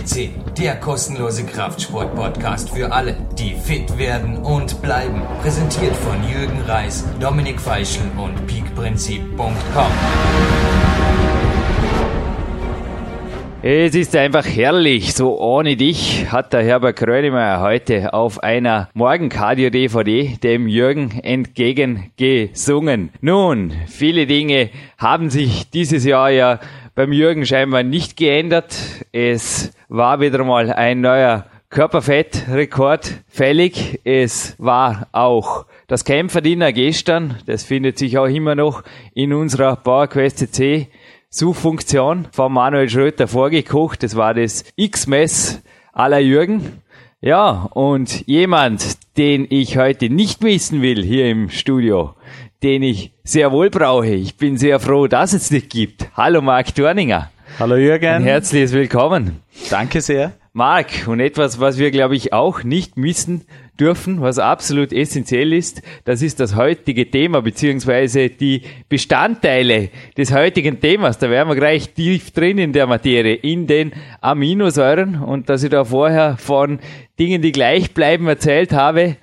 FCC, der kostenlose Kraftsport-Podcast für alle, die fit werden und bleiben. Präsentiert von Jürgen Reis, Dominik Feischl und peakprinzip.com. Es ist einfach herrlich. So ohne dich hat der Herbert Krönemeyer heute auf einer Morgencardio-DVD dem Jürgen entgegengesungen. Nun, viele Dinge haben sich dieses Jahr ja beim Jürgen scheinbar nicht geändert. Es war wieder mal ein neuer Körperfettrekord fällig. Es war auch das Kämpferdiener gestern. Das findet sich auch immer noch in unserer PowerQuest CC Suchfunktion von Manuel Schröter vorgekocht. Das war das X-Mess aller Jürgen. Ja, und jemand, den ich heute nicht missen will hier im Studio, den ich sehr wohl brauche. Ich bin sehr froh, dass es dich gibt. Hallo Marc Dorninger. Hallo Jürgen. Ein herzliches Willkommen. Danke sehr. Marc, und etwas, was wir, glaube ich, auch nicht missen dürfen, was absolut essentiell ist, das ist das heutige Thema, beziehungsweise die Bestandteile des heutigen Themas. Da wären wir gleich tief drin in der Materie, in den Aminosäuren. Und dass ich da vorher von Dingen, die gleich bleiben, erzählt habe,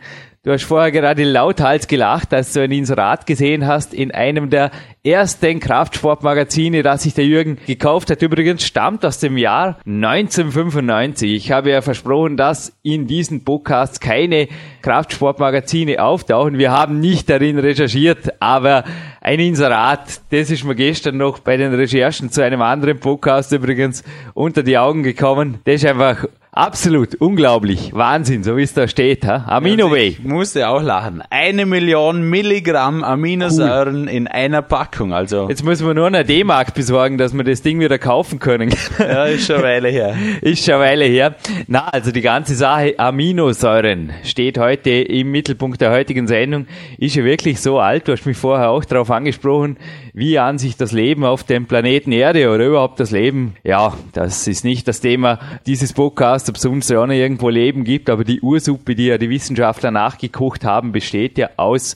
Du hast vorher gerade lauthals gelacht, als du ein Inserat gesehen hast in einem der ersten Kraftsportmagazine, das sich der Jürgen gekauft hat. Übrigens stammt aus dem Jahr 1995. Ich habe ja versprochen, dass in diesen Podcasts keine Kraftsportmagazine auftauchen. Wir haben nicht darin recherchiert, aber ein Inserat, das ist mir gestern noch bei den Recherchen zu einem anderen Podcast übrigens unter die Augen gekommen. Das ist einfach Absolut, unglaublich. Wahnsinn, so wie es da steht. Ha? Aminoway. Ich musste auch lachen. Eine Million Milligramm Aminosäuren cool. in einer Packung. Also Jetzt müssen wir nur eine D-Mark besorgen, dass wir das Ding wieder kaufen können. Ja, ist schon eine Weile her. ist schon eine Weile her. Na, also die ganze Sache Aminosäuren steht heute im Mittelpunkt der heutigen Sendung. Ist ja wirklich so alt. Du hast mich vorher auch darauf angesprochen, wie an sich das Leben auf dem Planeten Erde oder überhaupt das Leben. Ja, das ist nicht das Thema dieses Podcasts ob es sonst ja noch irgendwo Leben gibt, aber die Ursuppe, die ja die Wissenschaftler nachgekocht haben, besteht ja aus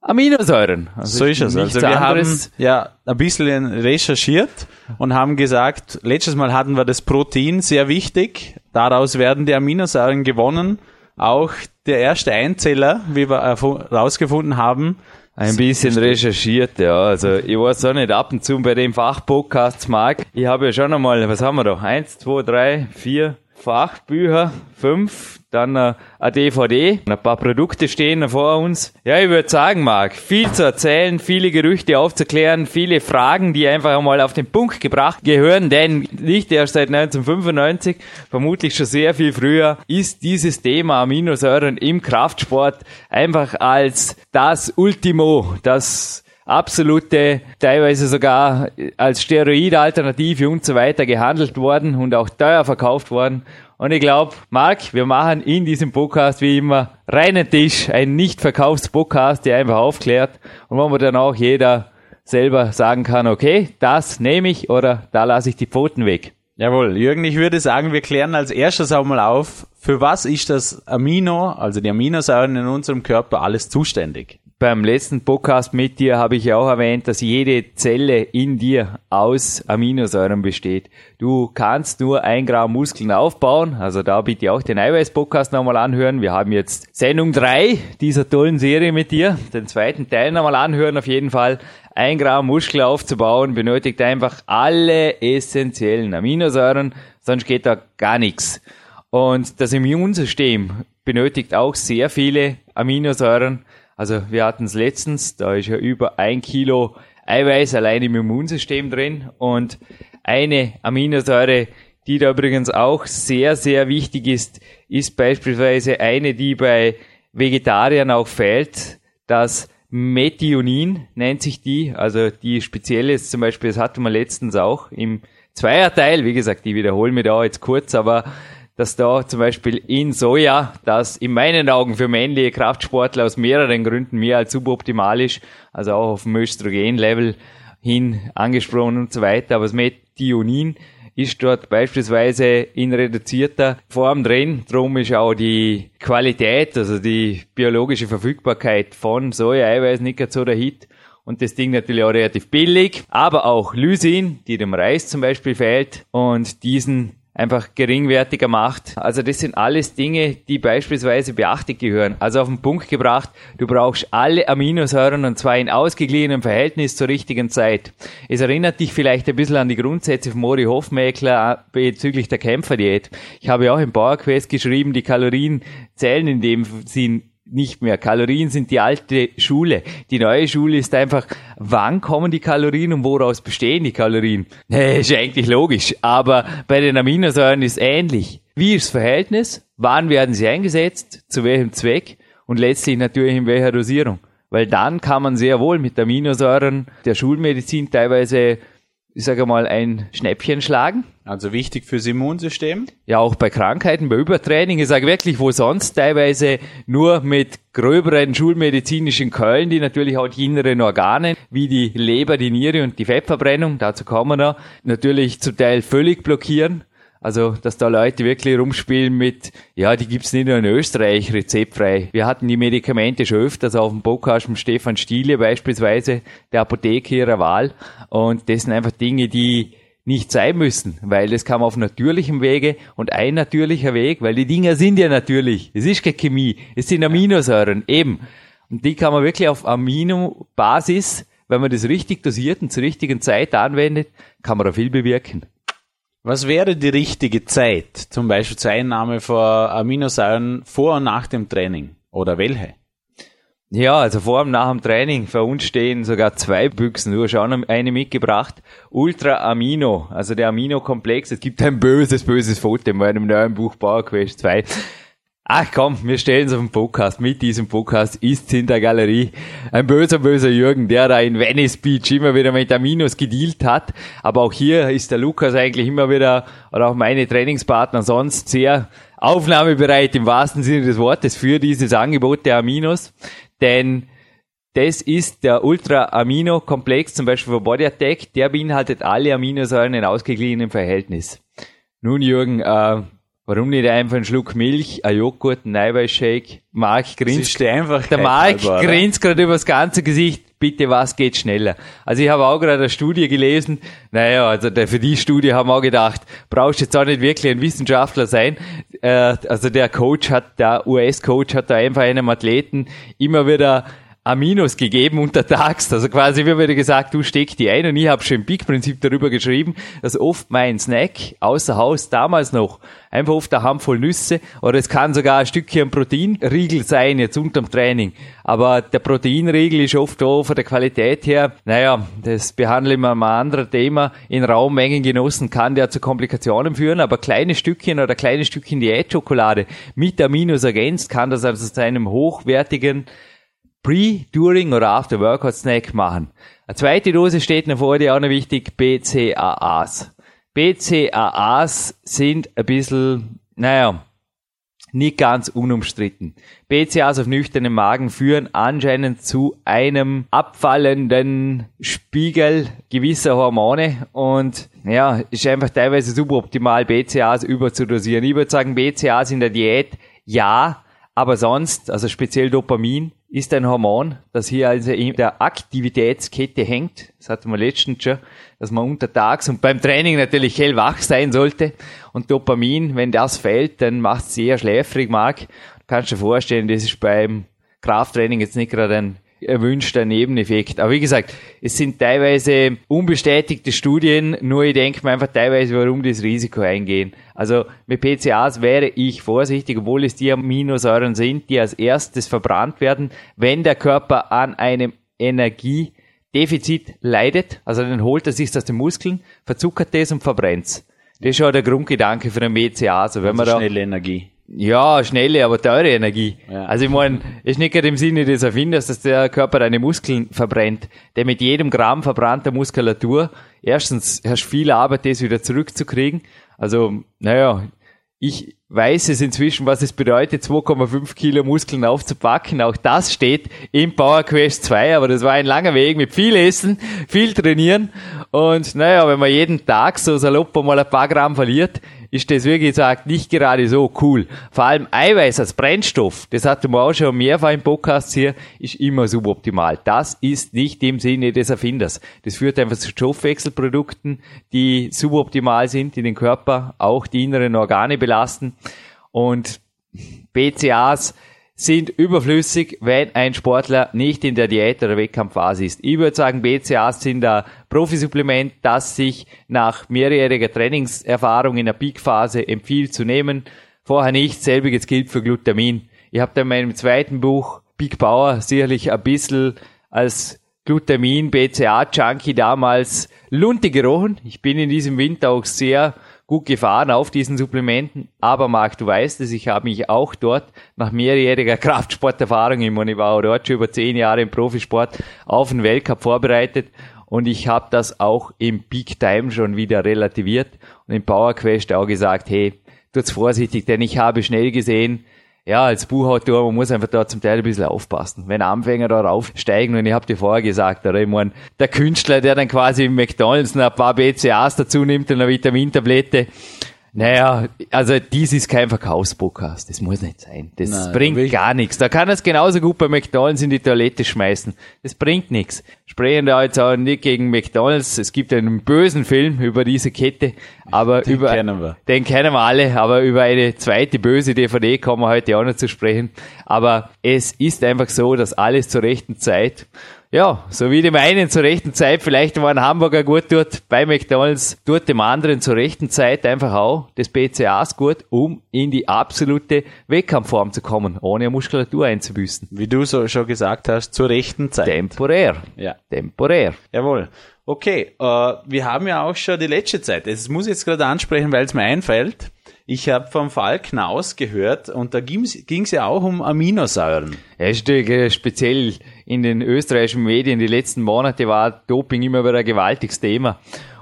Aminosäuren. Also so ist es. Also wir haben ja ein bisschen recherchiert und haben gesagt, letztes Mal hatten wir das Protein sehr wichtig. Daraus werden die Aminosäuren gewonnen. Auch der erste Einzeller, wie wir herausgefunden haben, ein bisschen recherchiert, ja. Also ich weiß auch nicht, ab und zu bei dem Fachpodcasts mag. Ich habe ja schon einmal, was haben wir da? Eins, zwei, drei, vier, Fachbücher, fünf, dann äh, eine DVD, ein paar Produkte stehen vor uns. Ja, ich würde sagen, Marc, viel zu erzählen, viele Gerüchte aufzuklären, viele Fragen, die einfach einmal auf den Punkt gebracht gehören, denn nicht erst seit 1995, vermutlich schon sehr viel früher, ist dieses Thema Aminosäuren im Kraftsport einfach als das Ultimo, das absolute, teilweise sogar als Steroidalternative und so weiter gehandelt worden und auch teuer verkauft worden. Und ich glaube, Marc, wir machen in diesem Podcast wie immer reinen Tisch, ein nicht verkaufs Podcast, der einfach aufklärt und wo man dann auch jeder selber sagen kann, okay, das nehme ich oder da lasse ich die Pfoten weg. Jawohl, Jürgen, ich würde sagen, wir klären als erstes auch mal auf, für was ist das Amino, also die Aminosäuren in unserem Körper alles zuständig? Beim letzten Podcast mit dir habe ich ja auch erwähnt, dass jede Zelle in dir aus Aminosäuren besteht. Du kannst nur ein Gramm Muskeln aufbauen, also da bitte auch den Eiweiß-Podcast nochmal anhören. Wir haben jetzt Sendung drei dieser tollen Serie mit dir. Den zweiten Teil nochmal anhören auf jeden Fall. Ein Gramm Muskel aufzubauen benötigt einfach alle essentiellen Aminosäuren, sonst geht da gar nichts. Und das Immunsystem benötigt auch sehr viele Aminosäuren. Also wir hatten es letztens, da ist ja über ein Kilo Eiweiß allein im Immunsystem drin und eine Aminosäure, die da übrigens auch sehr, sehr wichtig ist, ist beispielsweise eine, die bei Vegetariern auch fehlt, das Methionin nennt sich die, also die spezielle ist zum Beispiel, das hatten wir letztens auch im Zweierteil, wie gesagt, die wiederholen mir da jetzt kurz, aber dass da zum Beispiel in Soja, das in meinen Augen für männliche Kraftsportler aus mehreren Gründen mehr als suboptimal ist, also auch auf dem Östrogen-Level hin angesprochen und so weiter, aber das Methionin ist dort beispielsweise in reduzierter Form drin. Drum ist auch die Qualität, also die biologische Verfügbarkeit von Soja-Eiweiß nicht so der Hit. Und das Ding natürlich auch relativ billig, aber auch Lysin, die dem Reis zum Beispiel fehlt. Und diesen einfach geringwertiger macht. Also das sind alles Dinge, die beispielsweise beachtet gehören. Also auf den Punkt gebracht, du brauchst alle Aminosäuren und zwar in ausgeglichenem Verhältnis zur richtigen Zeit. Es erinnert dich vielleicht ein bisschen an die Grundsätze von Mori Hofmäkler bezüglich der Kämpferdiät. Ich habe auch im PowerQuest geschrieben, die Kalorien zählen in dem Sinn nicht mehr. Kalorien sind die alte Schule. Die neue Schule ist einfach, wann kommen die Kalorien und woraus bestehen die Kalorien? Nee, ist eigentlich logisch. Aber bei den Aminosäuren ist ähnlich. Wie ist das Verhältnis? Wann werden sie eingesetzt? Zu welchem Zweck? Und letztlich natürlich in welcher Dosierung? Weil dann kann man sehr wohl mit Aminosäuren der Schulmedizin teilweise ich sage mal, ein Schnäppchen schlagen. Also wichtig fürs Immunsystem? Ja, auch bei Krankheiten, bei Übertraining. Ich sage wirklich, wo sonst teilweise nur mit gröberen schulmedizinischen Keulen, die natürlich auch die inneren Organe, wie die Leber, die Niere und die Fettverbrennung, dazu kommen wir noch, natürlich zum Teil völlig blockieren. Also, dass da Leute wirklich rumspielen mit, ja, die gibt's nicht nur in Österreich rezeptfrei. Wir hatten die Medikamente schon öfters auf dem Podcast mit Stefan Stiele beispielsweise, der Apotheke ihrer Wahl. Und das sind einfach Dinge, die nicht sein müssen, weil das kam auf natürlichem Wege und ein natürlicher Weg, weil die Dinger sind ja natürlich. Es ist keine Chemie, es sind Aminosäuren, eben. Und die kann man wirklich auf Aminobasis, wenn man das richtig dosiert und zur richtigen Zeit anwendet, kann man da viel bewirken. Was wäre die richtige Zeit, zum Beispiel zur Einnahme von Aminosäuren vor und nach dem Training? Oder welche? Ja, also vor und nach dem Training. Für uns stehen sogar zwei Büchsen. Du hast auch eine mitgebracht. Ultra Amino, also der Amino-Komplex. Es gibt ein böses, böses Foto in meinem neuen Buch Power Quest 2. Ach komm, wir stellen es auf den Podcast. Mit diesem Podcast ist in der Galerie ein böser, böser Jürgen, der da in Venice Beach immer wieder mit Aminos gedealt hat. Aber auch hier ist der Lukas eigentlich immer wieder, oder auch meine Trainingspartner sonst sehr aufnahmebereit im wahrsten Sinne des Wortes für dieses Angebot der Aminos. Denn das ist der Ultra Amino Komplex, zum Beispiel für Body Attack, der beinhaltet alle Aminosäuren in ausgeglichenem Verhältnis. Nun Jürgen, äh, Warum nicht einfach einen Schluck Milch, ein Joghurt, ein Eiweißshake? Mark grinst. Der Mark grinst gerade über das ganze Gesicht. Bitte, was geht schneller? Also ich habe auch gerade eine Studie gelesen. Naja, also der, für die Studie haben wir auch gedacht, brauchst jetzt auch nicht wirklich ein Wissenschaftler sein. Äh, also der Coach hat, der US-Coach hat da einfach einem Athleten immer wieder Aminos gegeben untertags. Also quasi wie wieder gesagt, du steck die ein und ich habe schon im Peak-Prinzip darüber geschrieben, dass oft mein Snack außer Haus damals noch einfach oft eine Handvoll Nüsse oder es kann sogar ein Stückchen Proteinriegel sein jetzt unterm Training. Aber der Proteinriegel ist oft auch von der Qualität her, naja, das behandeln wir mal ein anderes Thema. In Raummengen genossen kann der zu Komplikationen führen, aber kleine Stückchen oder kleine Stückchen Diätschokolade mit Aminos ergänzt kann das also zu einem hochwertigen Pre, During oder After Workout Snack machen. Eine zweite Dose steht noch vor dir auch noch wichtig, BCAAs. BCAAs sind ein bisschen, naja, nicht ganz unumstritten. BCAAs auf nüchternen Magen führen anscheinend zu einem abfallenden Spiegel gewisser Hormone und ja, ist einfach teilweise suboptimal BCAAs überzudosieren. Ich würde sagen, BCAAs in der Diät ja, aber sonst, also speziell Dopamin, ist ein Hormon, das hier also in der Aktivitätskette hängt. Das hatten wir letztens schon, dass man untertags und beim Training natürlich hellwach sein sollte. Und Dopamin, wenn das fällt, dann macht es sehr schläfrig, Marc. Kannst du dir vorstellen, das ist beim Krafttraining jetzt nicht gerade ein erwünschter Nebeneffekt. Aber wie gesagt, es sind teilweise unbestätigte Studien, nur ich denke mir einfach teilweise, warum das Risiko eingehen. Also mit PCAs wäre ich vorsichtig, obwohl es die Aminosäuren sind, die als erstes verbrannt werden, wenn der Körper an einem Energiedefizit leidet, also dann holt er sich aus den Muskeln, verzuckert das und verbrennt es. Das ist schon der Grundgedanke für den BCA. Also wenn also man da, schnelle Energie. Ja, schnelle, aber teure Energie. Ja. Also ich meine, ist nicht gerade im Sinne des Erfinders, dass der Körper deine Muskeln verbrennt. Der mit jedem Gramm verbrannter Muskulatur, erstens hast du viel Arbeit, das wieder zurückzukriegen. Also, naja, ich weiß es inzwischen, was es bedeutet, 2,5 Kilo Muskeln aufzupacken. Auch das steht im Power Quest 2, aber das war ein langer Weg mit viel Essen, viel Trainieren Und naja, wenn man jeden Tag so salopp mal ein paar Gramm verliert, ist das wie gesagt nicht gerade so cool. Vor allem Eiweiß als Brennstoff, das hatten wir auch schon mehrfach im Podcast hier, ist immer suboptimal. Das ist nicht im Sinne des Erfinders. Das führt einfach zu Stoffwechselprodukten, die suboptimal sind, die den Körper, auch die inneren Organe belasten. Und BCAs sind überflüssig, wenn ein Sportler nicht in der Diät oder Wettkampfphase ist. Ich würde sagen, BCAs sind ein Profisupplement, das sich nach mehrjähriger Trainingserfahrung in der Peakphase empfiehlt zu nehmen. Vorher nicht. Selbiges gilt für Glutamin. Ich habe da in meinem zweiten Buch Peak Power sicherlich ein bisschen als Glutamin, BCA Junkie damals Lunte gerochen. Ich bin in diesem Winter auch sehr gut gefahren auf diesen Supplementen. Aber Marc, du weißt es, ich habe mich auch dort nach mehrjähriger Kraftsporterfahrung, ich meine, ich war dort schon über zehn Jahre im Profisport, auf den Weltcup vorbereitet. Und ich habe das auch im Peak Time schon wieder relativiert und im Power Quest auch gesagt, hey, tut's vorsichtig, denn ich habe schnell gesehen, ja, als Buchautor, man muss einfach da zum Teil ein bisschen aufpassen. Wenn Anfänger da raufsteigen, und ich habe dir vorher gesagt, oder ich mein, der Künstler, der dann quasi im McDonalds ein paar BCAs dazu nimmt und eine Vitamintablette, naja, also dies ist kein Verkaufspodcast. Das muss nicht sein. Das Nein, bringt gar nichts. Da kann es genauso gut bei McDonalds in die Toilette schmeißen. Das bringt nichts. Sprechen da jetzt auch nicht gegen McDonalds. Es gibt einen bösen Film über diese Kette, aber den über kennen wir. den kennen wir alle. Aber über eine zweite böse DVD kommen wir heute auch noch zu sprechen. Aber es ist einfach so, dass alles zur rechten Zeit ja, so wie dem einen zur rechten Zeit vielleicht war ein Hamburger gut tut bei McDonalds, tut dem anderen zur rechten Zeit einfach auch des BCAs gut, um in die absolute Wettkampfform zu kommen, ohne Muskulatur einzubüßen. Wie du so schon gesagt hast, zur rechten Zeit. Temporär. Ja. Temporär. Jawohl. Okay, äh, wir haben ja auch schon die letzte Zeit. Das muss ich jetzt gerade ansprechen, weil es mir einfällt. Ich habe vom Fall Knaus gehört und da ging es ja auch um Aminosäuren. Ja, ist speziell in den österreichischen Medien die letzten Monate war Doping immer wieder ein gewaltiges Thema.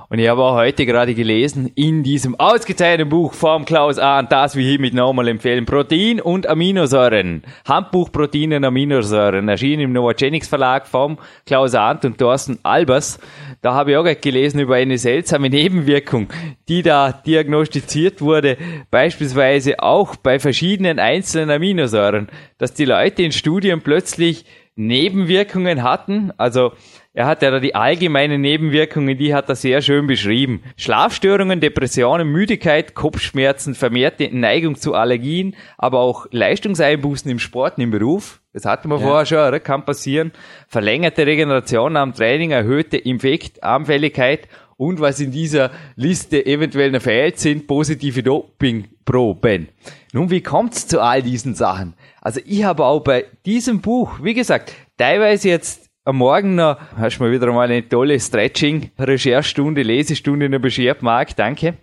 Und ich habe auch heute gerade gelesen, in diesem ausgezeichneten Buch vom Klaus Ahn, das wir hiermit nochmal empfehlen, Protein und Aminosäuren. Handbuch Protein und Aminosäuren, erschienen im Novogenics Verlag vom Klaus Ahn und Thorsten Albers. Da habe ich auch gelesen über eine seltsame Nebenwirkung, die da diagnostiziert wurde, beispielsweise auch bei verschiedenen einzelnen Aminosäuren, dass die Leute in Studien plötzlich Nebenwirkungen hatten, also er hat ja da die allgemeinen Nebenwirkungen, die hat er sehr schön beschrieben. Schlafstörungen, Depressionen, Müdigkeit, Kopfschmerzen, vermehrte Neigung zu Allergien, aber auch Leistungseinbußen im Sport im Beruf. Das hatten wir ja. vorher schon, oder? kann passieren. Verlängerte Regeneration am Training, erhöhte Infektanfälligkeit und was in dieser Liste eventuell noch fehlt, sind positive Dopingproben. Nun, wie kommt's zu all diesen Sachen? Also ich habe auch bei diesem Buch, wie gesagt, teilweise jetzt am Morgen noch hast du mir wieder mal eine tolle Stretching-Recherchstunde, Lesestunde noch beschert, Marc, danke.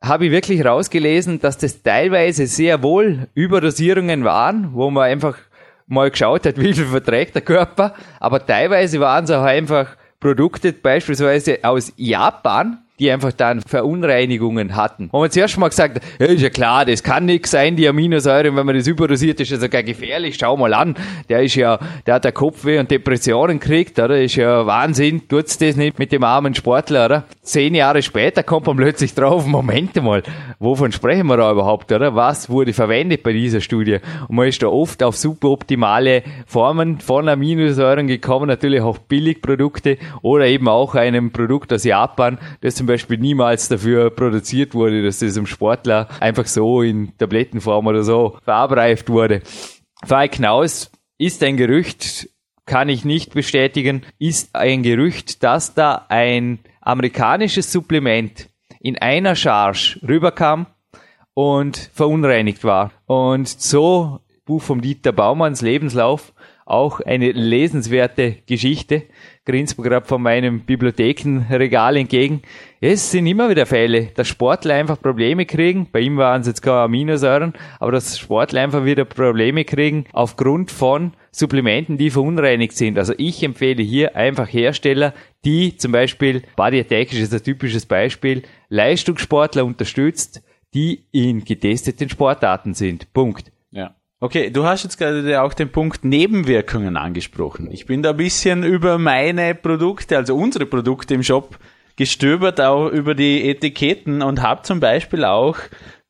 Habe ich wirklich rausgelesen, dass das teilweise sehr wohl Überdosierungen waren, wo man einfach mal geschaut hat, wie viel verträgt der Körper, aber teilweise waren es auch einfach Produkte beispielsweise aus Japan, die einfach dann Verunreinigungen hatten. Und man zuerst mal gesagt, ja, ist ja klar, das kann nichts sein, die Aminosäuren, wenn man das überdosiert, ist ja sogar gefährlich. Schau mal an, der ist ja, der hat ja Kopfweh und Depressionen kriegt, oder? Ist ja Wahnsinn, tut's das nicht mit dem armen Sportler, oder? Zehn Jahre später kommt man plötzlich drauf, Moment mal, wovon sprechen wir da überhaupt, oder? Was wurde verwendet bei dieser Studie? Und man ist da oft auf superoptimale Formen von Aminosäuren gekommen, natürlich auch Billigprodukte oder eben auch einem Produkt aus Japan, das zum Beispiel niemals dafür produziert wurde, dass das im Sportler einfach so in Tablettenform oder so verabreift wurde. Falk Knaus ist ein Gerücht, kann ich nicht bestätigen, ist ein Gerücht, dass da ein amerikanisches Supplement in einer Charge rüberkam und verunreinigt war. Und so, Buch vom Dieter Baumanns Lebenslauf, auch eine lesenswerte Geschichte. Grinst mir gerade von meinem Bibliothekenregal entgegen. Es sind immer wieder Fälle, dass Sportler einfach Probleme kriegen. Bei ihm waren es jetzt keine Aminosäuren, aber dass Sportler einfach wieder Probleme kriegen aufgrund von Supplementen, die verunreinigt sind. Also ich empfehle hier einfach Hersteller, die zum Beispiel, Body Attack ist ein typisches Beispiel, Leistungssportler unterstützt, die in getesteten Sportarten sind. Punkt. Ja. Okay, du hast jetzt gerade auch den Punkt Nebenwirkungen angesprochen. Ich bin da ein bisschen über meine Produkte, also unsere Produkte im Shop gestöbert, auch über die Etiketten und habe zum Beispiel auch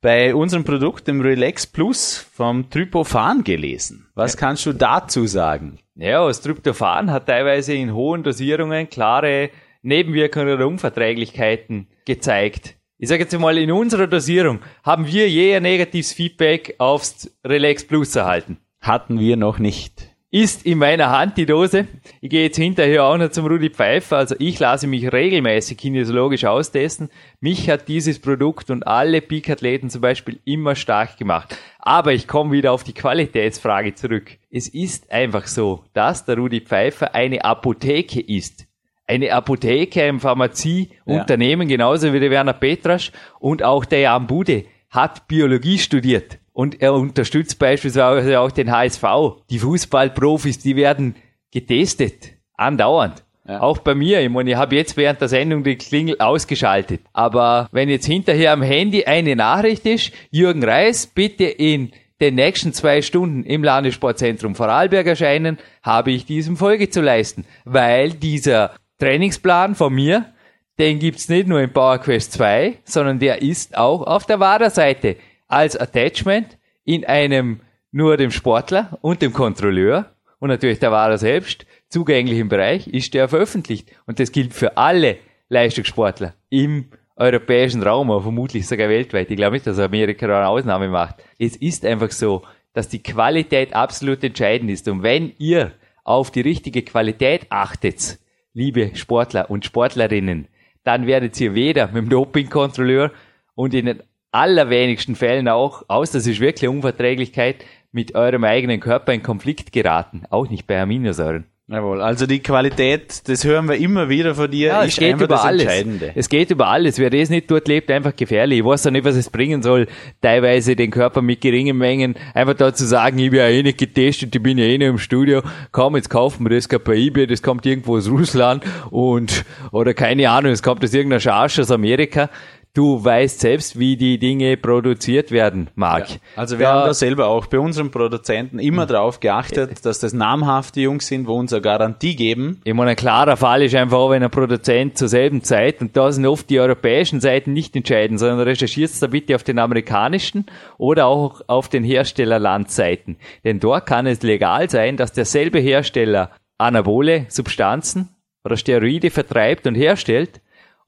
bei unserem Produkt, dem Relax Plus, vom Tryptophan gelesen. Was ja. kannst du dazu sagen? Ja, das Tryptophan hat teilweise in hohen Dosierungen klare Nebenwirkungen oder Unverträglichkeiten gezeigt. Ich sage jetzt mal, in unserer Dosierung haben wir je ein negatives Feedback aufs Relax Plus erhalten. Hatten wir noch nicht. Ist in meiner Hand die Dose. Ich gehe jetzt hinterher auch noch zum Rudi Pfeiffer. Also ich lasse mich regelmäßig kinesiologisch austesten. Mich hat dieses Produkt und alle Peak-Athleten zum Beispiel immer stark gemacht. Aber ich komme wieder auf die Qualitätsfrage zurück. Es ist einfach so, dass der Rudi Pfeiffer eine Apotheke ist eine Apotheke, ein Pharmazieunternehmen, ja. genauso wie der Werner Petrasch und auch der Jan Bude hat Biologie studiert. Und er unterstützt beispielsweise auch den HSV. Die Fußballprofis, die werden getestet, andauernd. Ja. Auch bei mir, ich meine, ich habe jetzt während der Sendung die Klingel ausgeschaltet. Aber wenn jetzt hinterher am Handy eine Nachricht ist, Jürgen Reis, bitte in den nächsten zwei Stunden im Landessportzentrum Vorarlberg erscheinen, habe ich diesem Folge zu leisten, weil dieser Trainingsplan von mir, den gibt's nicht nur in PowerQuest 2, sondern der ist auch auf der WADA-Seite als Attachment in einem nur dem Sportler und dem Kontrolleur und natürlich der WADA selbst zugänglichen Bereich ist der veröffentlicht. Und das gilt für alle Leistungssportler im europäischen Raum, aber vermutlich sogar weltweit. Ich glaube nicht, dass Amerika da eine Ausnahme macht. Es ist einfach so, dass die Qualität absolut entscheidend ist. Und wenn ihr auf die richtige Qualität achtet, liebe Sportler und Sportlerinnen, dann werdet ihr weder mit dem Dopingkontrolleur und in den allerwenigsten Fällen auch, aus das ist wirklich Unverträglichkeit, mit eurem eigenen Körper in Konflikt geraten. Auch nicht bei Aminosäuren. Jawohl, also die Qualität, das hören wir immer wieder von dir, ja, es geht über alles. Es geht über alles. Wer das nicht dort lebt, einfach gefährlich. Ich weiß auch nicht, was es bringen soll, teilweise den Körper mit geringen Mengen einfach da zu sagen, ich bin ja eh nicht getestet, ich bin ja eh nicht im Studio, komm, jetzt kaufen wir das gerade bei eBay, das kommt irgendwo aus Russland und, oder keine Ahnung, es kommt aus irgendeiner Charge aus Amerika du weißt selbst, wie die Dinge produziert werden, Marc. Ja, also wir da, haben da selber auch bei unseren Produzenten immer darauf geachtet, dass das namhafte Jungs sind, wo uns eine Garantie geben. Ich meine, ein klarer Fall ist einfach, wenn ein Produzent zur selben Zeit, und da sind oft die europäischen Seiten nicht entscheidend, sondern recherchiert da bitte auf den amerikanischen oder auch auf den Herstellerlandseiten. Denn dort kann es legal sein, dass derselbe Hersteller anabole Substanzen oder Steroide vertreibt und herstellt,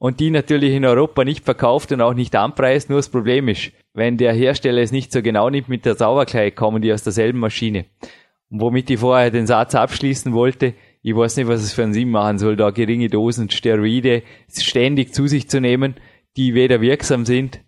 und die natürlich in Europa nicht verkauft und auch nicht anpreist. Nur das Problem ist, wenn der Hersteller es nicht so genau nimmt mit der Sauberkeit, kommen die aus derselben Maschine. Und womit ich vorher den Satz abschließen wollte, ich weiß nicht, was es für einen Sinn machen soll, da geringe Dosen Steroide ständig zu sich zu nehmen, die weder wirksam sind,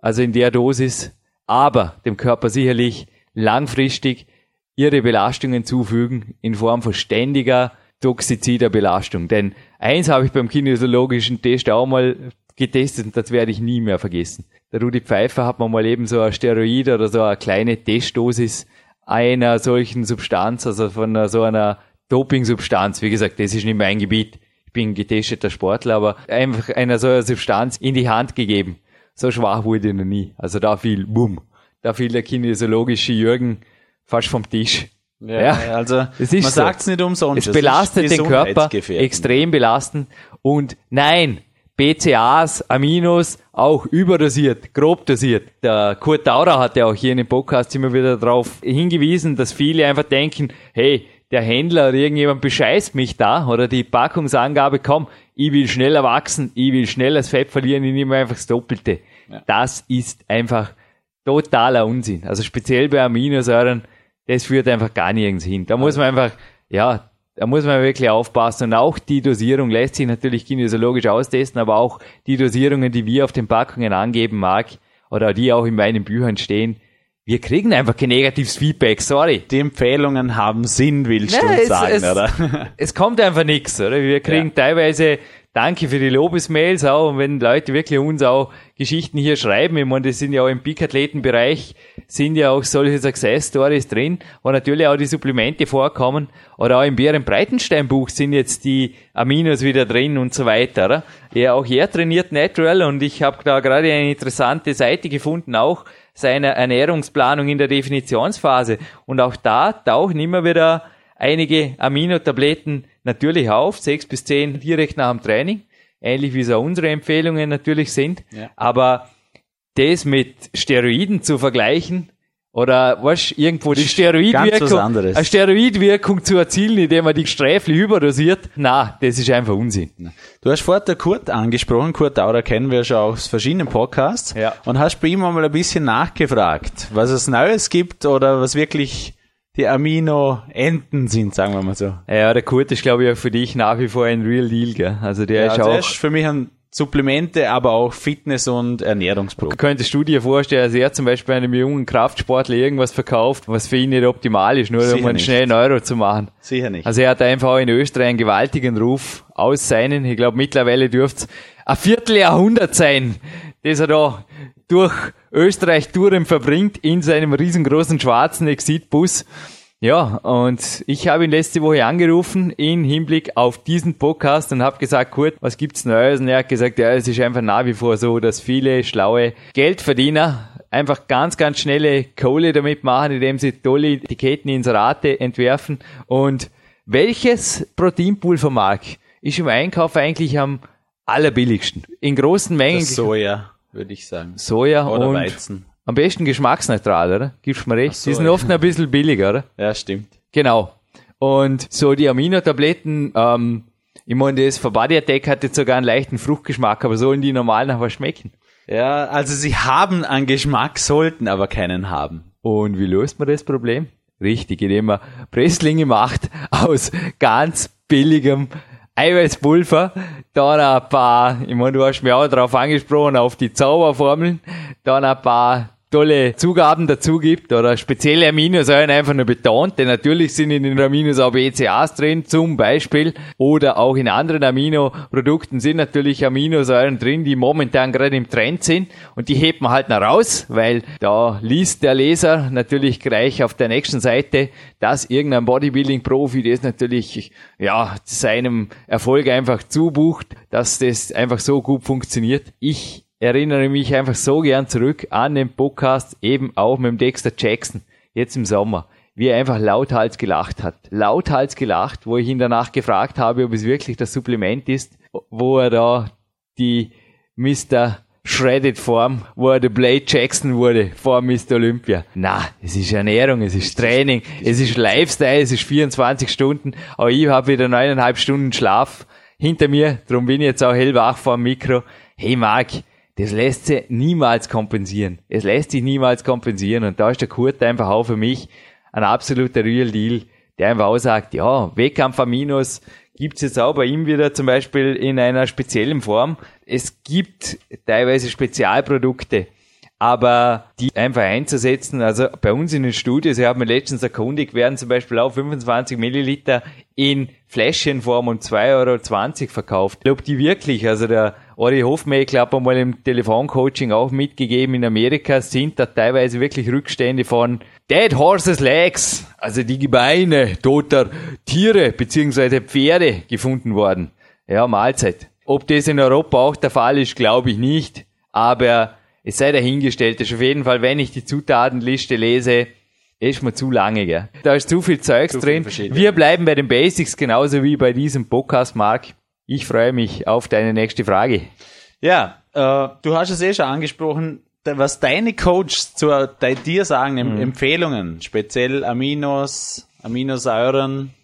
also in der Dosis, aber dem Körper sicherlich langfristig ihre Belastungen zufügen in Form von ständiger toxizider Belastung. Denn eins habe ich beim kinesiologischen Test auch mal getestet und das werde ich nie mehr vergessen. Der Rudi Pfeiffer hat mir mal eben so ein Steroid oder so eine kleine Testdosis einer solchen Substanz, also von so einer Doping-Substanz. Wie gesagt, das ist nicht mein Gebiet. Ich bin getesteter Sportler, aber einfach einer so einer Substanz in die Hand gegeben. So schwach wurde ich noch nie. Also da fiel, bumm, da fiel der kinesiologische Jürgen fast vom Tisch. Ja, ja, also es ist man so. sagt es nicht umsonst. Es belastet den Körper extrem belastend und nein, BCAs, Aminos auch überdosiert, grob dosiert. Der Kurt Daurer hat ja auch hier in dem Podcast immer wieder darauf hingewiesen, dass viele einfach denken, hey, der Händler oder irgendjemand bescheißt mich da oder die Packungsangabe, komm, ich will schneller wachsen, ich will schneller das Fett verlieren, ich nehme einfach das Doppelte. Ja. Das ist einfach totaler Unsinn. Also speziell bei Aminosäuren, das führt einfach gar nirgends hin. Da muss man einfach, ja, da muss man wirklich aufpassen. Und auch die Dosierung lässt sich natürlich kinesiologisch austesten, aber auch die Dosierungen, die wir auf den Packungen angeben mag, oder die auch in meinen Büchern stehen, wir kriegen einfach kein negatives Feedback, sorry. Die Empfehlungen haben Sinn, willst Nein, du es, sagen, es, oder? Es kommt einfach nichts, oder? Wir kriegen ja. teilweise Danke für die Lobesmails auch. Und wenn Leute wirklich uns auch Geschichten hier schreiben, ich meine, das sind ja auch im Peak-Athletenbereich, sind ja auch solche Success-Stories drin, wo natürlich auch die Supplemente vorkommen. Oder auch im Bären Breitenstein Buch sind jetzt die Aminos wieder drin und so weiter. Oder? Ja, auch er trainiert Natural und ich habe da gerade eine interessante Seite gefunden auch, seiner Ernährungsplanung in der Definitionsphase. Und auch da tauchen immer wieder einige Aminotabletten natürlich auf, sechs bis zehn direkt nach dem Training, ähnlich wie so unsere Empfehlungen natürlich sind. Ja. Aber das mit Steroiden zu vergleichen, oder was irgendwo die Steroidwirkung, eine Steroidwirkung zu erzielen, indem man die sträflich überdosiert, na, das ist einfach Unsinn. Du hast vorher Kurt angesprochen, Kurt Dauder kennen wir schon aus verschiedenen Podcasts ja. und hast bei ihm einmal ein bisschen nachgefragt, was es Neues gibt oder was wirklich die Amino-Enten sind, sagen wir mal so. Ja, der Kurt ist, glaube ich, auch für dich nach wie vor ein Real Deal, gell? Also der ja, ist also auch. Ist für mich ein Supplemente, aber auch Fitness- und Ernährungsprodukte. Könntest du dir vorstellen, dass er zum Beispiel einem jungen Kraftsportler irgendwas verkauft, was für ihn nicht optimal ist, nur Sicher um einen nicht. schnellen Euro zu machen? Sicher nicht. Also er hat einfach auch in Österreich einen gewaltigen Ruf aus seinen, ich glaube mittlerweile dürfte es ein Vierteljahrhundert sein, das er da durch Österreich Touren verbringt in seinem riesengroßen schwarzen Exitbus. Ja, und ich habe ihn letzte Woche angerufen in Hinblick auf diesen Podcast und habe gesagt, Kurt, was gibt's Neues? Und er hat gesagt, ja, es ist einfach nach wie vor so, dass viele schlaue Geldverdiener einfach ganz, ganz schnelle Kohle damit machen, indem sie tolle Etiketten ins Rate entwerfen. Und welches Proteinpulvermark ist im Einkauf eigentlich am allerbilligsten? In großen Mengen. Das Soja, würde ich sagen. Soja oder und Weizen. Am besten geschmacksneutral, oder? Gibst du mir recht? So, die sind oft ein bisschen billiger, oder? Ja, stimmt. Genau. Und so die Aminotabletten, ähm, ich meine, das von Body Attack hat jetzt sogar einen leichten Fruchtgeschmack, aber sollen die normal nach was schmecken? Ja, also sie haben einen Geschmack, sollten aber keinen haben. Und wie löst man das Problem? Richtig, indem man Presslinge macht aus ganz billigem Eiweißpulver, dann ein paar, ich meine, du hast mir auch darauf angesprochen, auf die Zauberformeln, dann ein paar tolle Zugaben dazu gibt oder? Spezielle Aminosäuren einfach nur betont, denn natürlich sind in den Aminos auch BCAAs drin, zum Beispiel, oder auch in anderen Aminoprodukten sind natürlich Aminosäuren drin, die momentan gerade im Trend sind. Und die hebt man halt noch raus, weil da liest der Leser natürlich gleich auf der nächsten Seite, dass irgendein Bodybuilding-Profi das natürlich, ja, seinem Erfolg einfach zubucht, dass das einfach so gut funktioniert. Ich erinnere mich einfach so gern zurück an den Podcast, eben auch mit dem Dexter Jackson, jetzt im Sommer, wie er einfach lauthals gelacht hat. Lauthals gelacht, wo ich ihn danach gefragt habe, ob es wirklich das Supplement ist, wo er da die Mr. Shredded Form, wo er der Blade Jackson wurde vor Mr. Olympia. Na, es ist Ernährung, es ist Training, es ist Lifestyle, es ist 24 Stunden, aber ich habe wieder neuneinhalb Stunden Schlaf hinter mir, darum bin ich jetzt auch hellwach vor dem Mikro. Hey Marc, das lässt sich niemals kompensieren. Es lässt sich niemals kompensieren. Und da ist der Kurt einfach auch für mich ein absoluter Real Deal, der einfach auch sagt, ja, Wettkampf-Aminos gibt's jetzt auch bei ihm wieder zum Beispiel in einer speziellen Form. Es gibt teilweise Spezialprodukte, aber die einfach einzusetzen, also bei uns in den Studios, ich habe mir letztens erkundigt, werden zum Beispiel auch 25 Milliliter in Fläschchenform um 2,20 Euro verkauft. Ich glaube, die wirklich, also der Ori Hofmeckler hat mal im Telefoncoaching auch mitgegeben, in Amerika sind da teilweise wirklich Rückstände von Dead Horses Legs, also die Gebeine toter Tiere beziehungsweise Pferde gefunden worden. Ja, Mahlzeit. Ob das in Europa auch der Fall ist, glaube ich nicht. Aber es sei dahingestellt, dass auf jeden Fall, wenn ich die Zutatenliste lese, ist mir zu lange, gell? Da ist zu viel Zeugs zu drin. Wir bleiben bei den Basics, genauso wie bei diesem Podcast, Mark. Ich freue mich auf deine nächste Frage. Ja, äh, du hast es eh schon angesprochen, was deine Coaches zu dir sagen, mhm. Empfehlungen, speziell Aminos, Aminosäuren.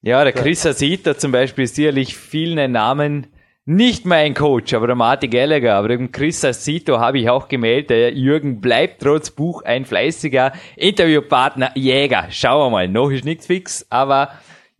Ja, der Chris Asita zum Beispiel ist sicherlich vielen Namen nicht mein Coach, aber der Martin Gallagher, aber dem Chris Asito habe ich auch gemeldet. Der Jürgen bleibt trotz Buch ein fleißiger Interviewpartner, Jäger. Schauen wir mal, noch ist nichts fix, aber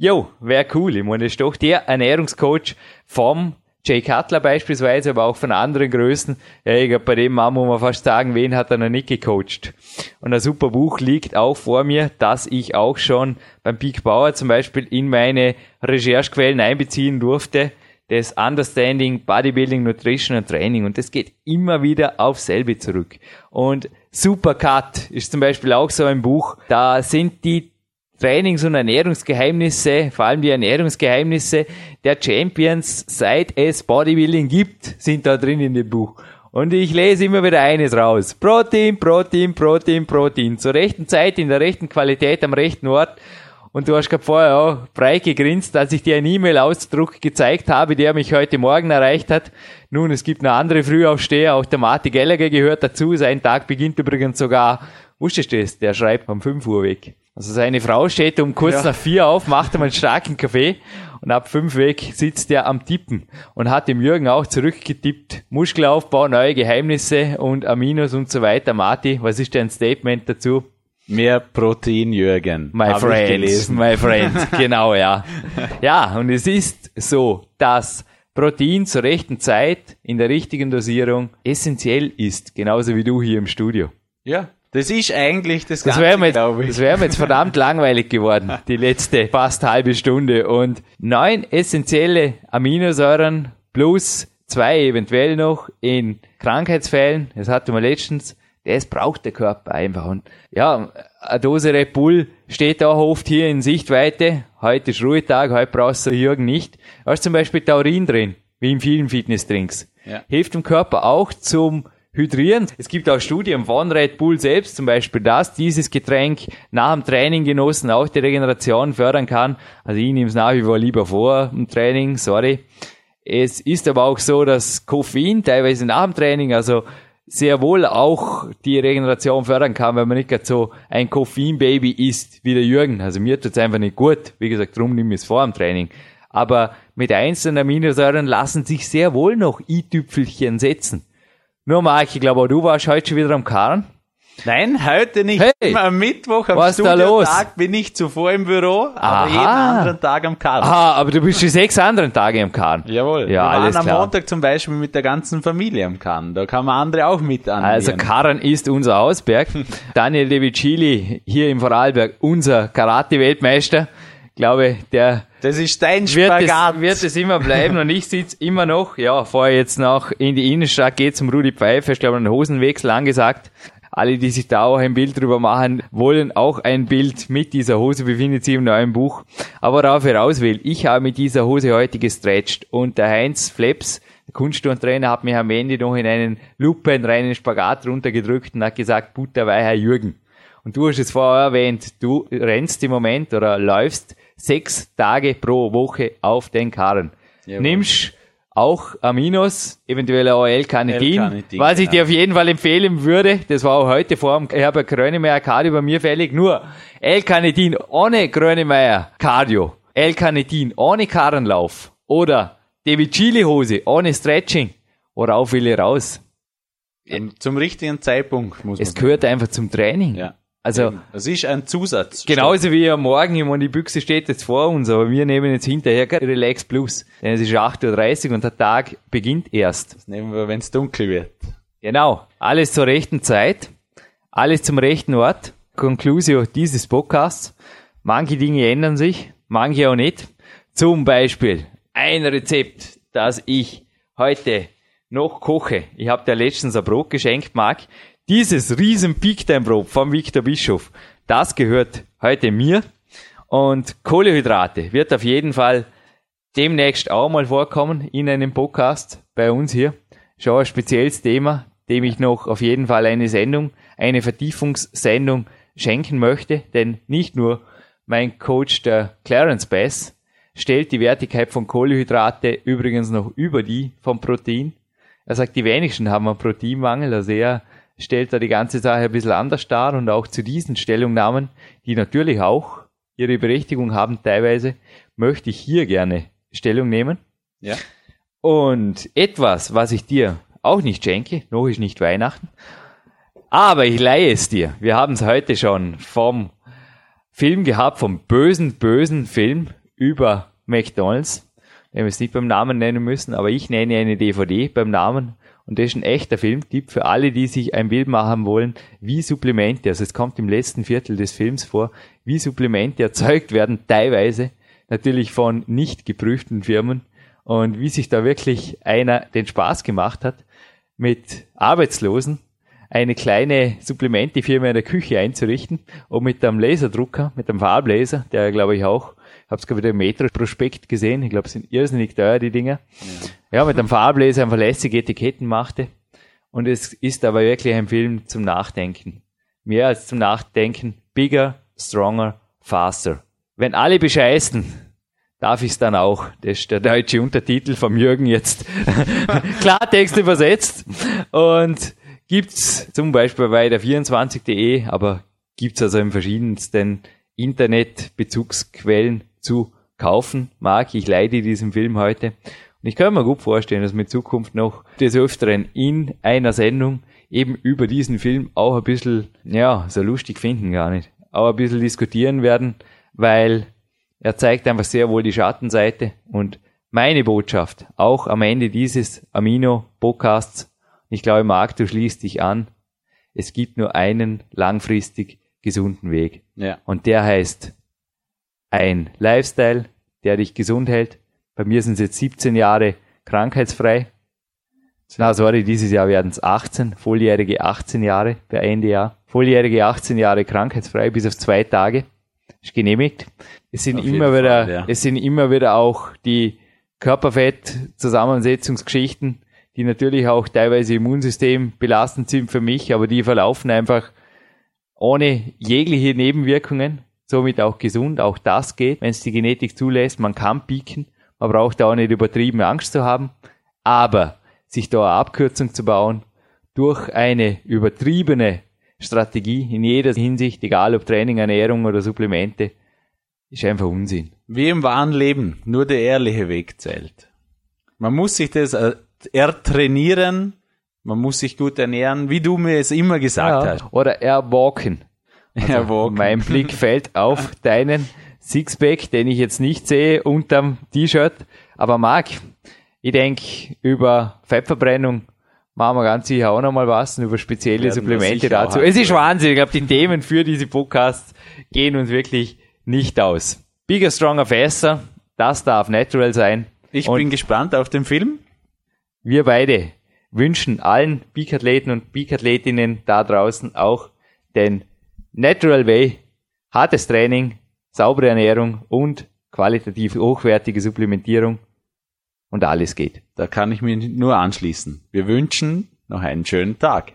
jo, wäre cool. Ich meine, das ist doch der Ernährungscoach vom Jay Cutler beispielsweise, aber auch von anderen Größen. Ja, ich glaube, bei dem Mann muss man fast sagen, wen hat er noch nicht gecoacht? Und ein super Buch liegt auch vor mir, das ich auch schon beim Peak Bauer zum Beispiel in meine Recherchequellen einbeziehen durfte das Understanding, Bodybuilding, Nutrition und Training. Und das geht immer wieder auf selbe zurück. Und Supercut ist zum Beispiel auch so ein Buch. Da sind die Trainings- und Ernährungsgeheimnisse, vor allem die Ernährungsgeheimnisse der Champions, seit es Bodybuilding gibt, sind da drin in dem Buch. Und ich lese immer wieder eines raus. Protein, Protein, Protein, Protein. Zur rechten Zeit, in der rechten Qualität, am rechten Ort. Und du hast gerade vorher auch breit gegrinst, als ich dir einen E-Mail-Ausdruck gezeigt habe, der mich heute Morgen erreicht hat. Nun, es gibt noch andere Frühaufsteher, auch der Marty Gallagher gehört dazu. Sein Tag beginnt übrigens sogar, wusstest du das? Der schreibt um 5 Uhr weg. Also seine Frau steht um kurz ja. nach vier auf, macht ihm einen starken Kaffee und ab fünf weg sitzt er am Tippen und hat dem Jürgen auch zurückgetippt. Muskelaufbau, neue Geheimnisse und Aminos und so weiter. Marti, was ist dein Statement dazu? Mehr Protein, Jürgen. My friend, my friend, genau, ja. Ja, und es ist so, dass Protein zur rechten Zeit in der richtigen Dosierung essentiell ist, genauso wie du hier im Studio. Ja, das ist eigentlich das, das Ganze, jetzt, glaube ich. Das wäre mir jetzt verdammt langweilig geworden, die letzte fast halbe Stunde. Und neun essentielle Aminosäuren plus zwei eventuell noch in Krankheitsfällen, das hatten wir letztens, das braucht der Körper einfach. Und ja, eine Dose Red Bull steht auch oft hier in Sichtweite. Heute ist Ruhetag, heute brauchst du Jürgen nicht. Da ist zum Beispiel Taurin drin, wie in vielen Fitnessdrinks. Ja. Hilft dem Körper auch zum hydrieren. Es gibt auch Studien von Red Bull selbst zum Beispiel, dass dieses Getränk nach dem Training genossen auch die Regeneration fördern kann. Also ich nehme es nach wie vor lieber vor im Training, sorry. Es ist aber auch so, dass Koffein teilweise nach dem Training, also sehr wohl auch die Regeneration fördern kann, wenn man nicht gerade so ein Koffein-Baby ist wie der Jürgen. Also mir tut es einfach nicht gut. Wie gesagt, darum nehme ich es vor am Training. Aber mit einzelnen Aminosäuren lassen sich sehr wohl noch i-Tüpfelchen setzen. Nur Marc, ich glaube, du warst heute schon wieder am Karren. Nein, heute nicht. Hey, am Mittwoch, am Studiotag bin ich zuvor im Büro, aber Aha. jeden anderen Tag am Karren. Ah, aber du bist schon sechs anderen Tage am Karren. Jawohl. Ja, Wir alles waren am Montag zum Beispiel mit der ganzen Familie am Karren. Da kann man andere auch mit annehmen. Also Karren ist unser Hausberg. Daniel De Vicili hier im Vorarlberg, unser Karate-Weltmeister glaube, der das ist dein Spagat. Wird es, wird es immer bleiben und ich sitze immer noch, ja, vorher jetzt noch in die Innenstadt, geht zum Rudi Pfeiffer, ich glaube, einen Hosenwechsel angesagt. Alle, die sich da auch ein Bild drüber machen, wollen auch ein Bild mit dieser Hose, befindet sich im neuen Buch. Aber darauf heraus will, ich habe mit dieser Hose heute gestretcht und der Heinz Fleps, der Kunstturntrainer, hat mich am Ende noch in einen lupenreinen Spagat runtergedrückt und hat gesagt, butterweiher Jürgen. Und du hast es vorher erwähnt, du rennst im Moment oder läufst sechs Tage pro Woche auf den Karren. Jawohl. Nimmst auch Aminos, eventuell auch L-Carnitin, was ich genau. dir auf jeden Fall empfehlen würde. Das war auch heute vor dem Herbert Grönemeyer Cardio bei mir fällig. Nur L-Carnitin ohne Grönemeyer Cardio, L-Carnitin ohne Karrenlauf oder David Chili Hose ohne Stretching. Worauf will ich raus? Zum richtigen Zeitpunkt muss man Es gehört einfach zum Training. Ja. Also, das ist ein Zusatz. Genauso wie am Morgen, ich meine, die Büchse steht jetzt vor uns, aber wir nehmen jetzt hinterher Relax Plus. Denn es ist 8.30 Uhr und der Tag beginnt erst. Das nehmen wir, wenn es dunkel wird. Genau. Alles zur rechten Zeit. Alles zum rechten Ort. Conclusio dieses Podcasts. Manche Dinge ändern sich, manche auch nicht. Zum Beispiel ein Rezept, das ich heute noch koche. Ich habe dir letztens ein Brot geschenkt, Marc. Dieses riesen Peak Time Brot vom Victor Bischof, das gehört heute mir. Und Kohlehydrate wird auf jeden Fall demnächst auch mal vorkommen in einem Podcast bei uns hier. Schon ein spezielles Thema, dem ich noch auf jeden Fall eine Sendung, eine Vertiefungssendung schenken möchte, denn nicht nur mein Coach, der Clarence Bass, stellt die Wertigkeit von Kohlehydrate übrigens noch über die vom Protein. Er sagt, die wenigsten haben einen Proteinmangel, also er stellt er die ganze Sache ein bisschen anders dar und auch zu diesen Stellungnahmen, die natürlich auch ihre Berechtigung haben teilweise, möchte ich hier gerne Stellung nehmen. Ja. Und etwas, was ich dir auch nicht schenke, noch ist nicht Weihnachten, aber ich leihe es dir. Wir haben es heute schon vom Film gehabt, vom bösen, bösen Film über McDonalds. Wir es nicht beim Namen nennen müssen, aber ich nenne eine DVD beim Namen und das ist ein echter Filmtipp für alle, die sich ein Bild machen wollen, wie Supplemente, also es kommt im letzten Viertel des Films vor, wie Supplemente erzeugt werden, teilweise natürlich von nicht geprüften Firmen. Und wie sich da wirklich einer den Spaß gemacht hat, mit Arbeitslosen eine kleine Supplementefirma in der Küche einzurichten und mit einem Laserdrucker, mit einem Farblaser, der glaube ich auch habe es gerade wieder im Metro-Prospekt gesehen. Ich glaube, es sind irrsinnig teuer, die Dinger. Ja. ja, mit einem Farblaser einfach lässige Etiketten machte Und es ist aber wirklich ein Film zum Nachdenken. Mehr als zum Nachdenken. Bigger, stronger, faster. Wenn alle bescheißen, darf ich es dann auch. Das ist der deutsche Untertitel vom Jürgen jetzt Klartext übersetzt. Und gibt's zum Beispiel bei der 24.de, aber gibt's also in verschiedensten Internetbezugsquellen zu kaufen. Marc, ich leide diesen Film heute. Und ich kann mir gut vorstellen, dass wir in Zukunft noch des Öfteren in einer Sendung eben über diesen Film auch ein bisschen, ja, so lustig finden gar nicht, auch ein bisschen diskutieren werden, weil er zeigt einfach sehr wohl die Schattenseite und meine Botschaft, auch am Ende dieses Amino-Podcasts, ich glaube, Marc, du schließt dich an, es gibt nur einen langfristig gesunden Weg. Ja. Und der heißt ein Lifestyle, der dich gesund hält. Bei mir sind es jetzt 17 Jahre krankheitsfrei. Na, sorry, dieses Jahr werden es 18, volljährige 18 Jahre bei Ende Jahr. Volljährige 18 Jahre krankheitsfrei bis auf zwei Tage. Ist genehmigt. Es sind auf immer wieder, Fall, ja. es sind immer wieder auch die Körperfett-Zusammensetzungsgeschichten, die natürlich auch teilweise Immunsystem belastend sind für mich, aber die verlaufen einfach ohne jegliche Nebenwirkungen, somit auch gesund. Auch das geht, wenn es die Genetik zulässt. Man kann pieken, man braucht auch nicht übertrieben Angst zu haben, aber sich da eine Abkürzung zu bauen durch eine übertriebene Strategie in jeder Hinsicht, egal ob Training, Ernährung oder Supplemente, ist einfach Unsinn. Wie im wahren Leben, nur der ehrliche Weg zählt. Man muss sich das äh, ertrainieren, man muss sich gut ernähren, wie du mir es immer gesagt ja, hast. Oder erwalken. Also erwalken. Mein Blick fällt auf deinen Sixpack, den ich jetzt nicht sehe unterm T-Shirt. Aber Marc, ich denke, über Fettverbrennung machen wir ganz sicher auch nochmal was und über spezielle Supplemente dazu. Es ist Wahnsinn. Ich glaube, die Themen für diese Podcasts gehen uns wirklich nicht aus. Bigger, Stronger, Faster, das darf natural sein. Ich und bin gespannt auf den Film. Wir beide wünschen allen Peak-Athleten und Peak-Athletinnen da draußen auch den Natural Way, hartes Training, saubere Ernährung und qualitativ hochwertige Supplementierung und alles geht. Da kann ich mir nur anschließen. Wir wünschen noch einen schönen Tag.